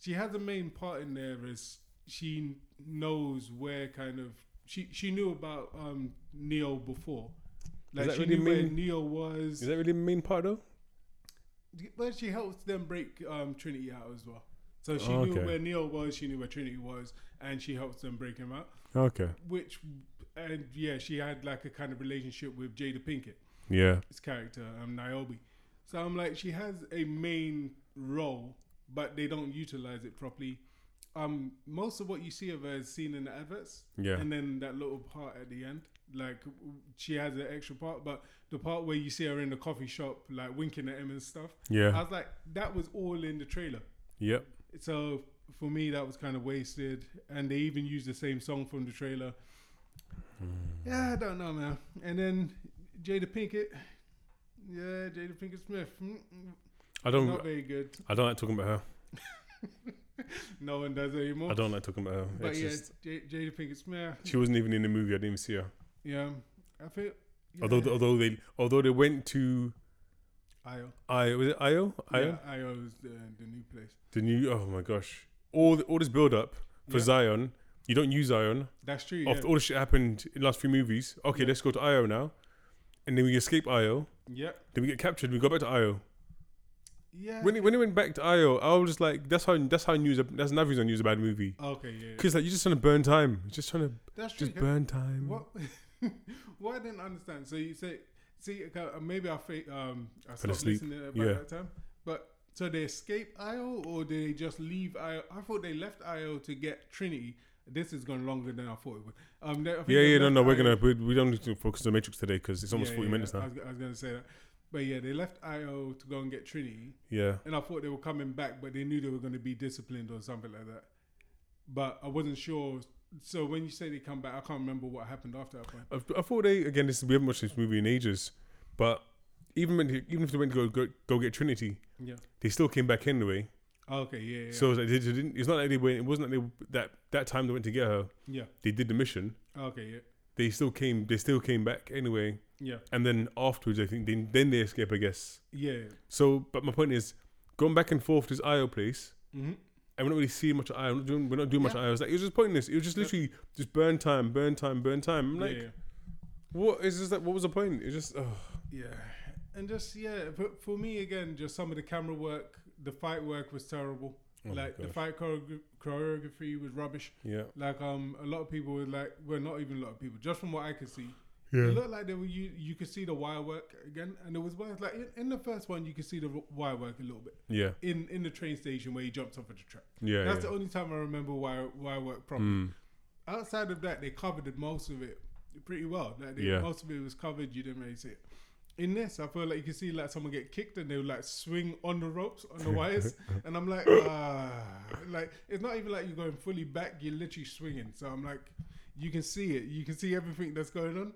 she has a main part in there as she knows where kind of she she knew about um Neo before. Like she really knew where mean- Neo was. Is that really the main part though? But she helped them break um, Trinity out as well. So she Oh, knew okay. where Neo was, she knew where Trinity was, and she helped them break him out. Okay. Which, and yeah, she had like a kind of relationship with Jada Pinkett, Yeah. his character, um, Niobe. So I'm like, she has a main role, but they don't utilize it properly. Um, most of what you see of her is seen in the adverts, Yeah. and then that little part at the end, like she has an extra part. But the part where you see her in the coffee shop, like winking at him and stuff, Yeah. I was like, that was all in the trailer. Yep. So for me, that was kind of wasted. And they even used the same song from the trailer. Yeah, I don't know, man. And then Jada Pinkett. Yeah, Jada Pinkett Smith. mm, mm, I don't. Not very good. I don't like talking about her. No one does anymore. I don't like talking about her. But It's yeah, just, J- Jada Pinkett Smith. she wasn't even in the movie. I didn't even see her. Yeah, I feel. Yeah. Although although they although they went to Io. I was it Io Io Yeah, Io is the, the new place. the new oh my gosh all the, all this build up for Yeah. Zion. You don't use Zion. That's true. Yeah. After all the shit happened in the last few movies. Okay, Yeah. let's go to Io now, and then we escape Io. yeah. Then we get captured. We go back to Io. Yeah. When it, when it went back to Io, I was just like, that's how that's how news that's another reason I news a bad movie. okay, yeah. yeah. Because like you're just trying to burn time. You're just trying to That's true. just burn time. What? what I didn't understand. So you say, see, uh, maybe I fa- um I Fell stopped asleep. listening about Yeah. that time. But so they escape Io, or did they just leave Io? I thought they left Io to get Trinity. This has gone longer than I thought it would. Um, they- I Yeah, yeah, no, no, we're gonna we, we don't need to focus on the Matrix today because it's almost Yeah, forty yeah, minutes I now. was, I was gonna say that, but yeah, they left Io to go and get Trinity, Yeah, and I thought they were coming back, but they knew they were going to be disciplined or something like that. But I wasn't sure. So when you say they come back, I can't remember what happened after that point. I, I thought they again. This we haven't watched this movie in ages, but even when even if they went to go go, go get Trinity, Yeah. they still came back anyway. Oh, okay. Yeah. Yeah. So it's, like they didn't, it's not like they went. It wasn't like they, that that time they went to get her. yeah. They did the mission. Oh, okay. Yeah. They still came. They still came back anyway. Yeah. And then afterwards, I think then then they escape. I guess. Yeah. So, but my point is, going back and forth to this IO place, Mm-hmm. and we're not really seeing much of IO. We're not doing, we're not doing much Yeah. of IO. It's like it was just pointless. It was just Yeah. literally just burn time, burn time, burn time. I'm like, yeah. what is this? Like, what was the point? It's just, oh, Yeah. And just yeah, for, for me again, just some of the camera work, the fight work was terrible. oh like the fight choreography was rubbish. Yeah, Like um, a lot of people were like, well, not even a lot of people, just from what I could see, yeah, it looked like they were you. You could see the wire work again, and it was. Like in, in the first one, you could see the wire work a little bit yeah, in in the train station where he jumps off of the track. yeah. That's yeah. the only time I remember wire wire work properly. Mm. Outside of that, they covered most of it pretty well. Like they, Yeah. most of it was covered. You didn't really see it. In this, I feel like you can see like someone get kicked and they would like swing on the ropes on the wires, and I'm like, ah, like it's not even like you're going fully back. You're literally swinging. So I'm like, you can see it. You can see everything that's going on,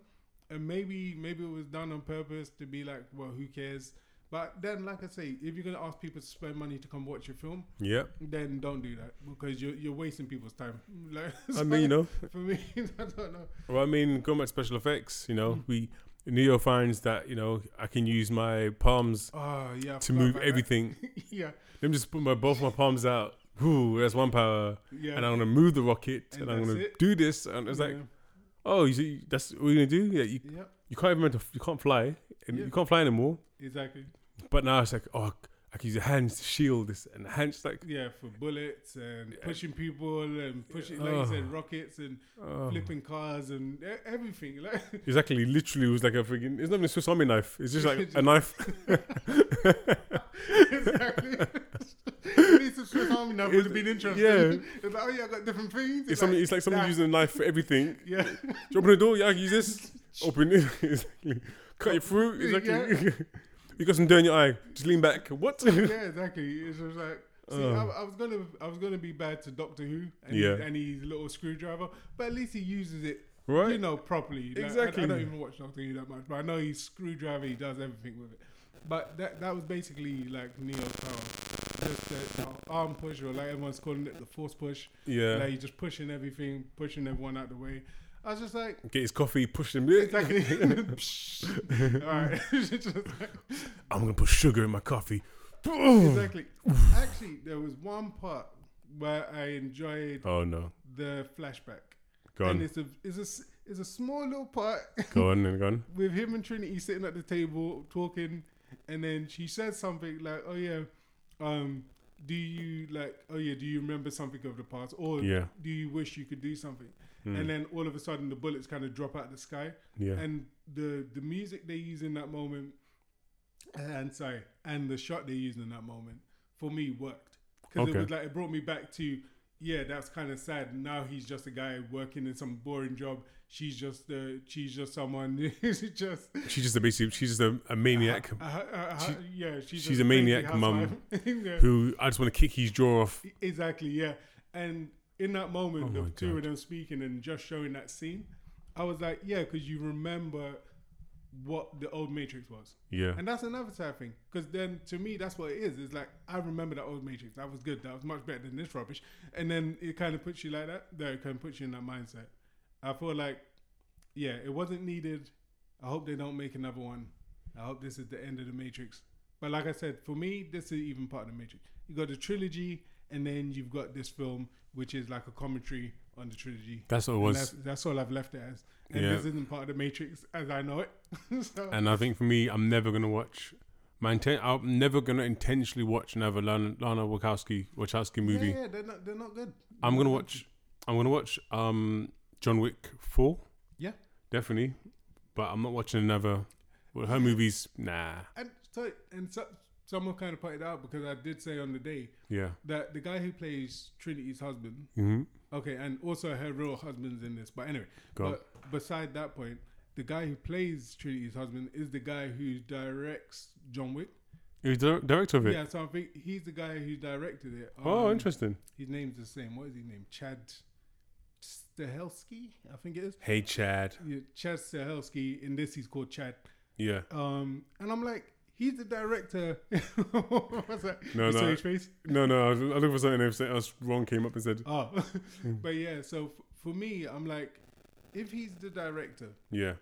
and maybe maybe it was done on purpose to be like, well, who cares? But then, like I say, if you're gonna ask people to spend money to come watch your film, yeah, then don't do that because you're you're wasting people's time. Like, I mean, you know, for me, I don't know. well, I mean, going back to special effects, you Mm. know, we Neo finds that you know I can use my palms Oh yeah, to move everything. yeah, Let me just put my both my palms out. Ooh, that's one power, yeah. and I'm gonna move the rocket, And and, I'm gonna it. do this, and it's like, yeah. Oh, you see, that's what you're gonna do? Yeah, you yeah, you can't even you can't fly, and Yeah. you can't fly anymore. exactly. But now it's like, oh, I can use your hands to shield this, and hands like, Yeah, for bullets and Yeah. pushing people and pushing, like Oh. you said, rockets and oh. flipping cars and everything. Like, Exactly, literally was like a freaking. It's not even a Swiss Army knife. It's just like a knife. exactly. At least Swiss Army knife would have been interesting. Yeah. It's like, oh yeah, I got different things. It's, something, it's like someone that. using a knife for everything. yeah, Do you open the door? Yeah, I can use this. Open it. exactly. Cut your fruit. Exactly. you got some dirt in your eye. Just lean back. What? yeah, exactly. It's just like. See, Oh. I, I was gonna, I was gonna be bad to Doctor Who and, Yeah. his, and his little screwdriver, but at least he uses it, right? you know, properly. Like, I- I, don't even watch Doctor Who that much, but I know he's screwdriver. He does everything with it. But that that was basically like Neo's power, the, the arm push, or like everyone's calling it the force push. yeah. Like you're just pushing everything, pushing everyone out the way. I was just like, Get his coffee, push him. exactly. All right, like- I'm gonna put sugar in my coffee. exactly. Actually, there was one part where I enjoyed Oh no. the flashback, Go and on. it's a it's a it's a small little part Go on and go on. with him and Trinity sitting at the table talking, and then she says something like, "Oh yeah, um, do you like? Oh yeah, do you remember something of the past, or Yeah. do you wish you could do something?" Mm. And then all of a sudden, the bullets kind of drop out of the sky, yeah. and the the music they use in that moment, and sorry, and the shot they used in that moment for me worked because Okay. it was like it brought me back to yeah, that's kind of sad. Now he's just a guy working in some boring job. She's just uh, she's just someone who's just she's just a basically. She's just a, a maniac uh, uh, uh, She- yeah, she's, she's just a maniac mum. Yeah. who I just want to kick his jaw off. Exactly, yeah. And in that moment Oh of two God. of them speaking and just showing that scene, I was like, yeah, because you remember what the old Matrix was. Yeah. And that's another sad thing. Because then to me, that's what it is. It's like, I remember that old Matrix. That was good. That was much better than this rubbish. And then it kind of puts you like that. That it kind of puts you in that mindset. I feel like, yeah, it wasn't needed. I hope they don't make another one. I hope this is the end of the Matrix. But like I said, for me, this is even part of the Matrix. You got the trilogy, and then you've got this film, which is like a commentary on the trilogy. That's what it was. that's, that's all I've left it as. And Yeah. this isn't part of the Matrix as I know it. so, And I think for me, I'm never gonna watch. My intent. I'm never gonna intentionally watch another Lana, Lana Wachowski Wachowski movie. Yeah, yeah, they're not, they're not good. I'm gonna watch. I'm gonna watch um John Wick four. Yeah. definitely. But I'm not watching another. Well, her movies, nah. And so, and so, someone kind of pointed out because I did say on the day Yeah. that the guy who plays Trinity's husband, hmm okay, and also her real husband's in this. But anyway, Go on. but beside that point, the guy who plays Trinity's husband is the guy who directs John Wick. He's the director of it. Yeah, so I think he's the guy who directed it. Oh, Um, interesting. His name's the same. What is his name? Chad Stahelski, I think it is. Hey, Chad. Yeah, Chad Stahelski. In this, he's called Chad. Yeah. Um, and I'm like, he's the director. What's that? No, no. No, no. I was looking for something else- wrong came up and said, Oh, but yeah. So f- for me, I'm like, if he's the director, yeah.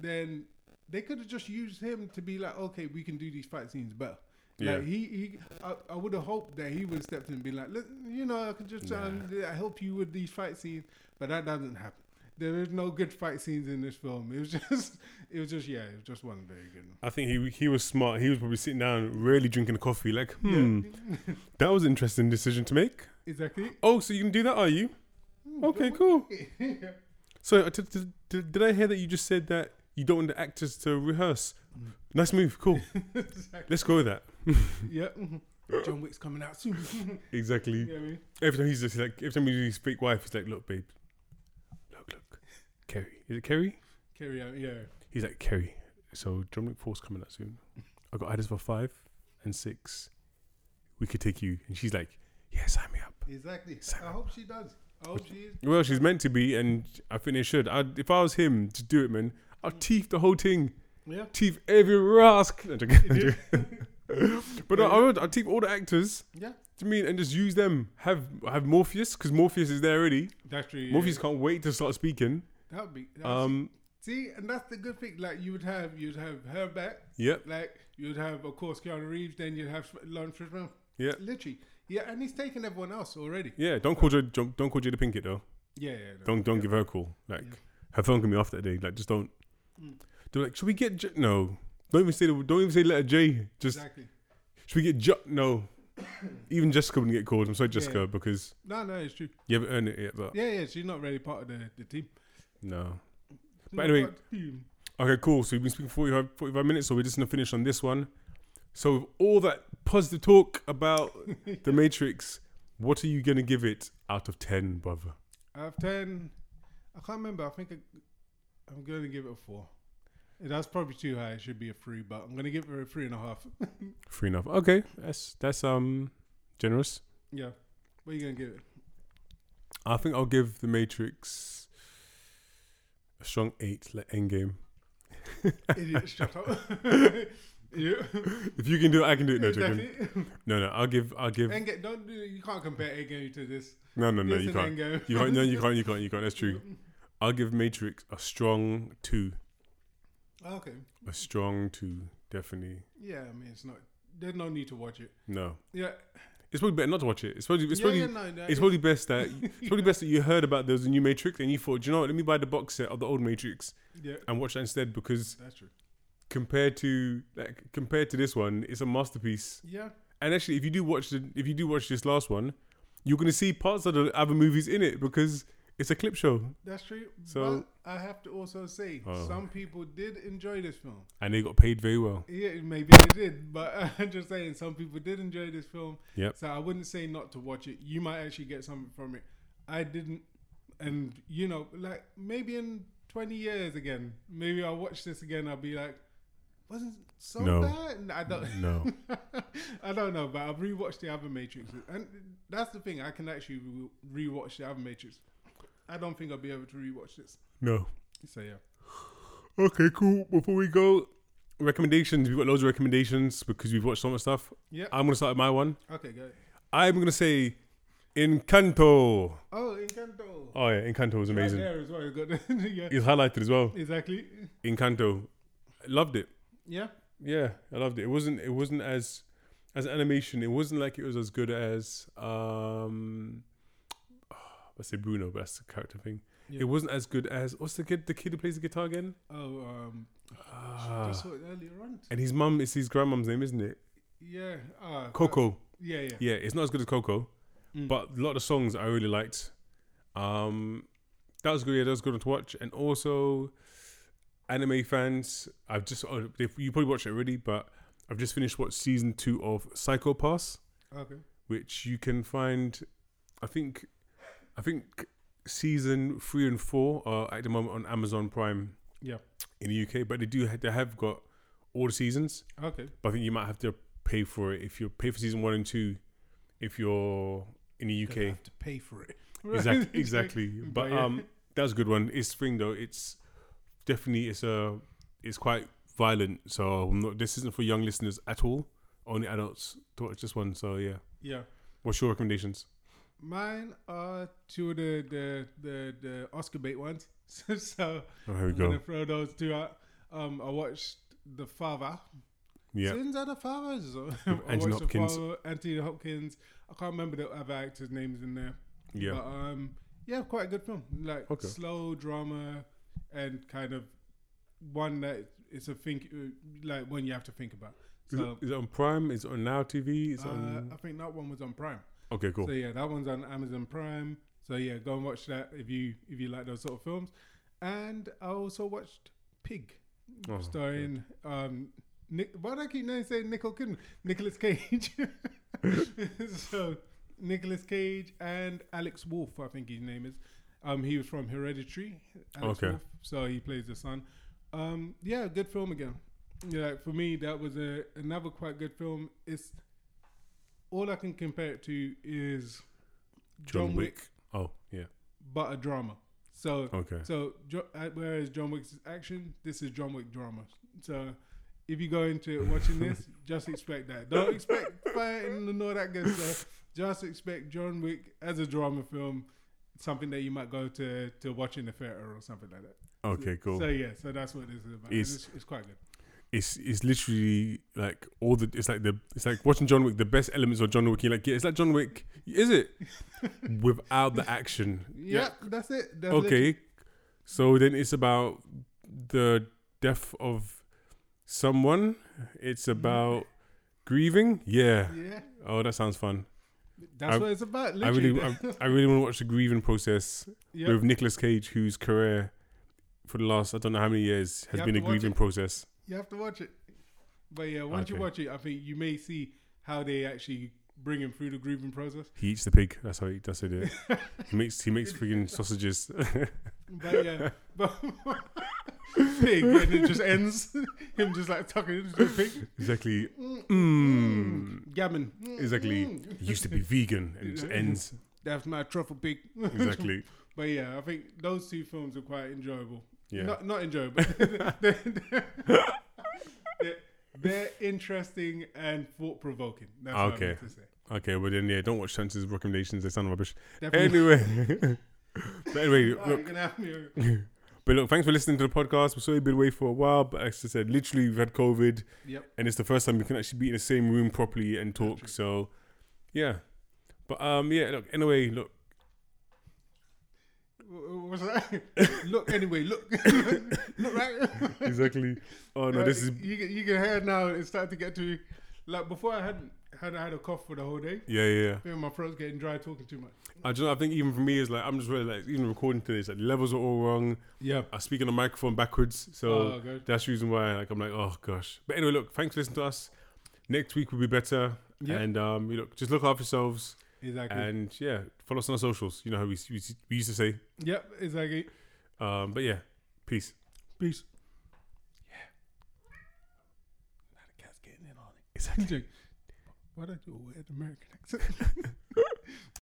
then they could have just used him to be like, okay, we can do these fight scenes better. Yeah. Like he, he I, I would have hoped that he would have stepped in and be like, Look, you know, I could just um, help you with these fight scenes, but that doesn't happen. There is no good fight scenes in this film. It was just, it was just, yeah, it was just wasn't very good. I think he he was smart. He was probably sitting down, really drinking a coffee, like, Yeah. hmm, that was an interesting decision to make. exactly. Oh, so you can do that, are you? Okay, cool. So, uh, did, did, did, I hear that you just said that you don't want the actors to rehearse? Nice move, cool. Let's go with that. yeah. mhm. John Wick's coming out soon. Exactly. you know I mean? Every time he's just like, every time he his fake wife, he's like, look, babe. Kerry. Is it Kerry? Kerry, out, yeah. He's like Kerry. So Dominic Force coming out soon. I got ideas for five and six. We could take you, and she's like, "Yeah, sign me up." Exactly. Sign I hope she does. I hope she is. Well, she's meant to be, and I think they should. I'd, if I was him to do it, man, I'd mm. teeth the whole thing, Yeah. teeth every rascal. No, I'm I'm but I, I would, I'd teeth all the actors. Yeah. To me, and just use them. Have have Morpheus because Morpheus is there already. That's true. yeah. Morpheus can't wait to start speaking. Be. That's, Um, see, and that's the good thing. Like you would have, you'd have her back. yep, Like you'd have, of course, Keanu Reeves. Then you'd have Laurence Fishburne. yeah, Literally. Yeah, and he's taken everyone else already. yeah. Don't call Jada, don't, don't call Jada Pinkett though. Yeah, yeah. no. Don't don't yeah. give her a call. Like Yeah. her phone can be off that day. Like just don't. Mm. They're like, should we get J-? no? Don't even say the, don't even say letter J. Just Exactly. should we get J? No. even Jessica wouldn't get called. I'm sorry, Jessica, Yeah. because No, no, it's true. you haven't earned it yet. But Yeah, yeah. She's not really part of the, the team. No. But anyway- part of the team. Okay, cool. So we've been speaking 45, 45 minutes, so we're just gonna finish on this one. So with all that positive talk about the Matrix, what are you gonna give it out of ten, brother? Out of ten, I can't remember. I think I, I'm going to give it a four. That's probably too high. It should be a three, but I'm going to give it a three and a half. Free enough. Okay, that's that's um generous. yeah. What are you going to give it? I think I'll give the Matrix a strong eight, like Endgame. Idiot, shut up. yeah. If you can do it, I can do it. No, exactly. no, no. I'll give. I'll give. Endgame, don't do, you can't compare Endgame to this. No, no, no. This You can't. Endgame. You can't. No, you can't. You can't. You can't. That's true. I'll give Matrix a strong two. Okay. A strong two, definitely. Yeah, I mean, it's not. There's no need to watch it. No, Yeah. It's probably better not to watch it. It's probably. It's yeah, probably. yeah, no, no, It's probably best that it's probably best that you heard about there was a new Matrix and you thought, "Do you know what? Let me buy the box set of the old Matrix yeah, and watch that instead because that's true. compared to like compared to this one, it's a masterpiece. Yeah, And actually, if you do watch the if you do watch this last one, you're gonna see parts of the other movies in it because it's a clip show that's true. So- but I have to also say, Oh. some people did enjoy this film. and they got paid very well. Yeah, maybe they did, but I'm just saying some people did enjoy this film. Yep. So I wouldn't say not to watch it. You might actually get something from it. I didn't, and you know, like maybe in 20 years again, maybe I'll watch this again. I'll be like, wasn't so No. bad. I don't. No, I don't know, but I've rewatched the other Matrix, and that's the thing. I can actually re- rewatch the other Matrix. I don't think I'll be able to rewatch this. no. So yeah, Okay, cool. Before we go, recommendations. We've got loads of recommendations because we've watched so much stuff. yeah. I'm gonna start with my one. Okay, go. I'm gonna say Encanto. Oh, Encanto. Oh yeah, Encanto was amazing. Right there as well. You got the- yeah, It's highlighted as well. exactly. Encanto, loved it. Yeah. Yeah, I loved it. It wasn't. It wasn't as as animation. It wasn't like it was as good as um. Let's say Bruno, but that's the character thing. Yeah. It wasn't as good as what's the kid? The kid who plays the guitar again? Oh, um, Ah. just saw it earlier on. And his mum is his grandmom's name, isn't it? Yeah. Uh, Coco. uh, yeah, yeah. Yeah, it's not as good as Coco, Mm. but a lot of the songs I really liked. Um, that was good. Yeah, that was good to watch. And also, anime fans, I've just oh, if you probably watched it already, but I've just finished what season two of Psycho Pass, okay. which you can find. I think, I think season three and four are at the moment on Amazon Prime. Yeah. In the UK, but they do they have got all the seasons. Okay. But I think you might have to pay for it if you pay for season one and two. If you're in the UK, have to pay for it. exactly, exactly. But yeah. um, that's a good one. It's thing though. It's definitely it's a it's quite violent. So not, this isn't for young listeners at all. Only adults to watch this one. So yeah. yeah. What's your recommendations? Mine are two of the the the, the Oscar bait ones. so, so Oh, I'm gonna throw those two out. Um, I watched The Father. Yeah. Sins are the Fathers. I Anthony Hopkins. The Father, Anthony Hopkins. I can't remember the other actors' names in there. Yeah. But um, yeah, quite a good film. Like Okay. slow drama and kind of one that it's a think like one you have to think about. Is, it, is it on Prime? Is it on Now TV? Is uh, on? I think that one was on Prime. Okay, cool. So yeah, that one's on Amazon Prime. So yeah, go and watch that if you if you like those sort of films. And I also watched Pig, Oh, starring um Nick. Why do I keep name saying Nicole Kidman? Nicolas Cage. so Nicolas Cage and Alex Wolff, I think his name is. Um, he was from Hereditary. Alex Okay. Wolff, so he plays the son. Um, yeah, good film again. Yeah, for me that was a another quite good film. It's all I can compare it to is John, Wick, Oh yeah. but a drama. So Okay. so uh, whereas John Wick's action, this is John Wick drama. So if you go into watching this, just expect that. Don't expect fighting and all that good stuff. Just expect John Wick as a drama film, something that you might go to to watch in the theater or something like that. Okay. Cool. So yeah, so that's what this is about. It's- It's, it's, quite good. It's it's literally like all the it's like the it's like watching John Wick. The best elements of John Wick. You're like, yeah, it's like John Wick. Is it without the action? Yeah, that's it. That's Okay. So then it's about the death of someone. It's mm-hmm. about grieving. Yeah. Yeah, Oh, that sounds fun. that's I- what it's about. I really, I, I really want to watch the grieving process yeah. with Nicolas Cage, whose career for the last I don't know how many years has been a grieving process. You have to watch it. But yeah, once you watch it, I think you may see how they actually bring him through the grieving process. He eats the pig. That's how he does it. he makes he makes freaking sausages. But yeah, but pig, and it just ends. Him just like tucking into a pig. exactly. Mm, Mm. Gammon. Exactly. Mm. Used to be vegan and it just ends. That's my truffle pig. Exactly. But yeah, I think those two films are quite enjoyable. Yeah. Not not enjoyable. they're, they're, they're interesting and thought provoking. That's what Okay. I meant to say. Okay, well then yeah, don't watch Chance's recommendations. They sound rubbish. Definitely. Anyway. but anyway, Oh, look, gonna have me. but look, thanks for listening to the podcast. We've been away for a while, but as I said, literally we've had COVID, Yep. and it's the first time we can actually be in the same room properly and talk. So, yeah. But um, yeah. Look. Anyway, look. What's that? look anyway. Look. look right. Exactly. Oh no, Uh, this is you. can- You can hear now. It's starting to get to like before. I had had I had a cough for the whole day. yeah, yeah. yeah. I think my throat's getting dry talking too much. I just I think even for me, it's like I'm just really like even recording today. It's like the levels are all wrong. Yeah. I speak on the microphone backwards, so oh, that's the reason why like I'm like oh gosh. But anyway, look, thanks for listening to us. Next week will be better, Yeah. and um, you look just look after yourselves, Exactly. and yeah, follow us on our socials. You know how we we, we used to say. yep. Exactly. Um, but yeah, peace. Peace. Yeah. Now the cat's getting in on it. Exactly. Why don't you wear an American accent?